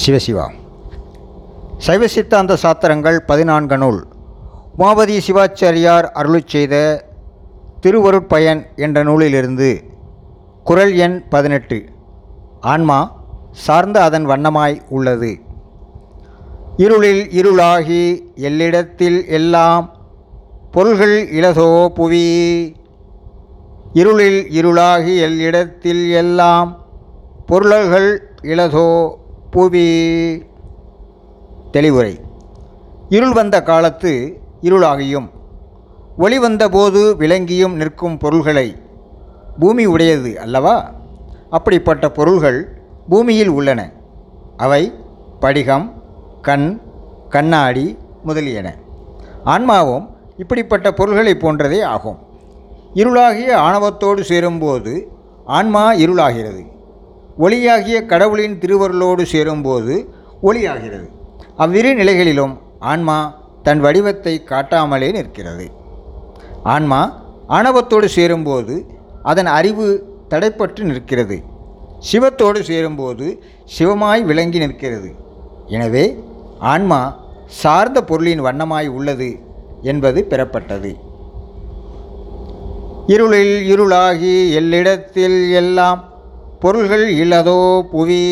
சிவசிவா சைவ. சித்தாந்த சாத்திரங்கள் பதினான்கு நூல். உமாபதி சிவாச்சாரியார் அருளிச் செய்த திருவருட்பயன் என்ற நூலிலிருந்து குறள் எண் பதினெட்டு. ஆன்மா சார்ந்த அதன் வண்ணமாய் உள்ளது. இருளில் இருளாகி எல்லிடத்தில் எல்லாம் பொருள்கள் இலசோ புவி. இருளில் இருளாகி எல்லிடத்தில் எல்லாம் பொருள்கள் இலசோ புவி. தெளிவுரை. இருள் வந்த காலத்து இருளாகியும் ஒளி வந்தபோது விளங்கியும் நிற்கும் பொருள்களை பூமி உடையது அல்லவா? அப்படிப்பட்ட பொருள்கள் பூமியில் உள்ளன. அவை படிகம் கண் கண்ணாடி முதலியன. ஆன்மாவும் இப்படிப்பட்ட பொருள்களைப் போன்றதே ஆகும். இருளாகிய ஆணவத்தோடு சேரும்போது ஆன்மா இருளாகிறது. ஒளியாகிய கடவுளின் திருவருளோடு சேரும்போது ஒளியாகிறது. அவ்விரு நிலைகளிலும் ஆன்மா தன் வடிவத்தை காட்டாமலே நிற்கிறது. ஆன்மா ஆணவத்தோடு சேரும்போது அதன் அறிவு தடைப்பட்டு நிற்கிறது. சிவத்தோடு சேரும்போது சிவமாய் விளங்கி நிற்கிறது. எனவே ஆன்மா சார்ந்த பொருளின் வண்ணமாய் உள்ளது என்பது பெறப்பட்டது. இருளில் இருளாகி எல்லிடத்தில் எல்லாம் பொருள்கள் இலதோ புவி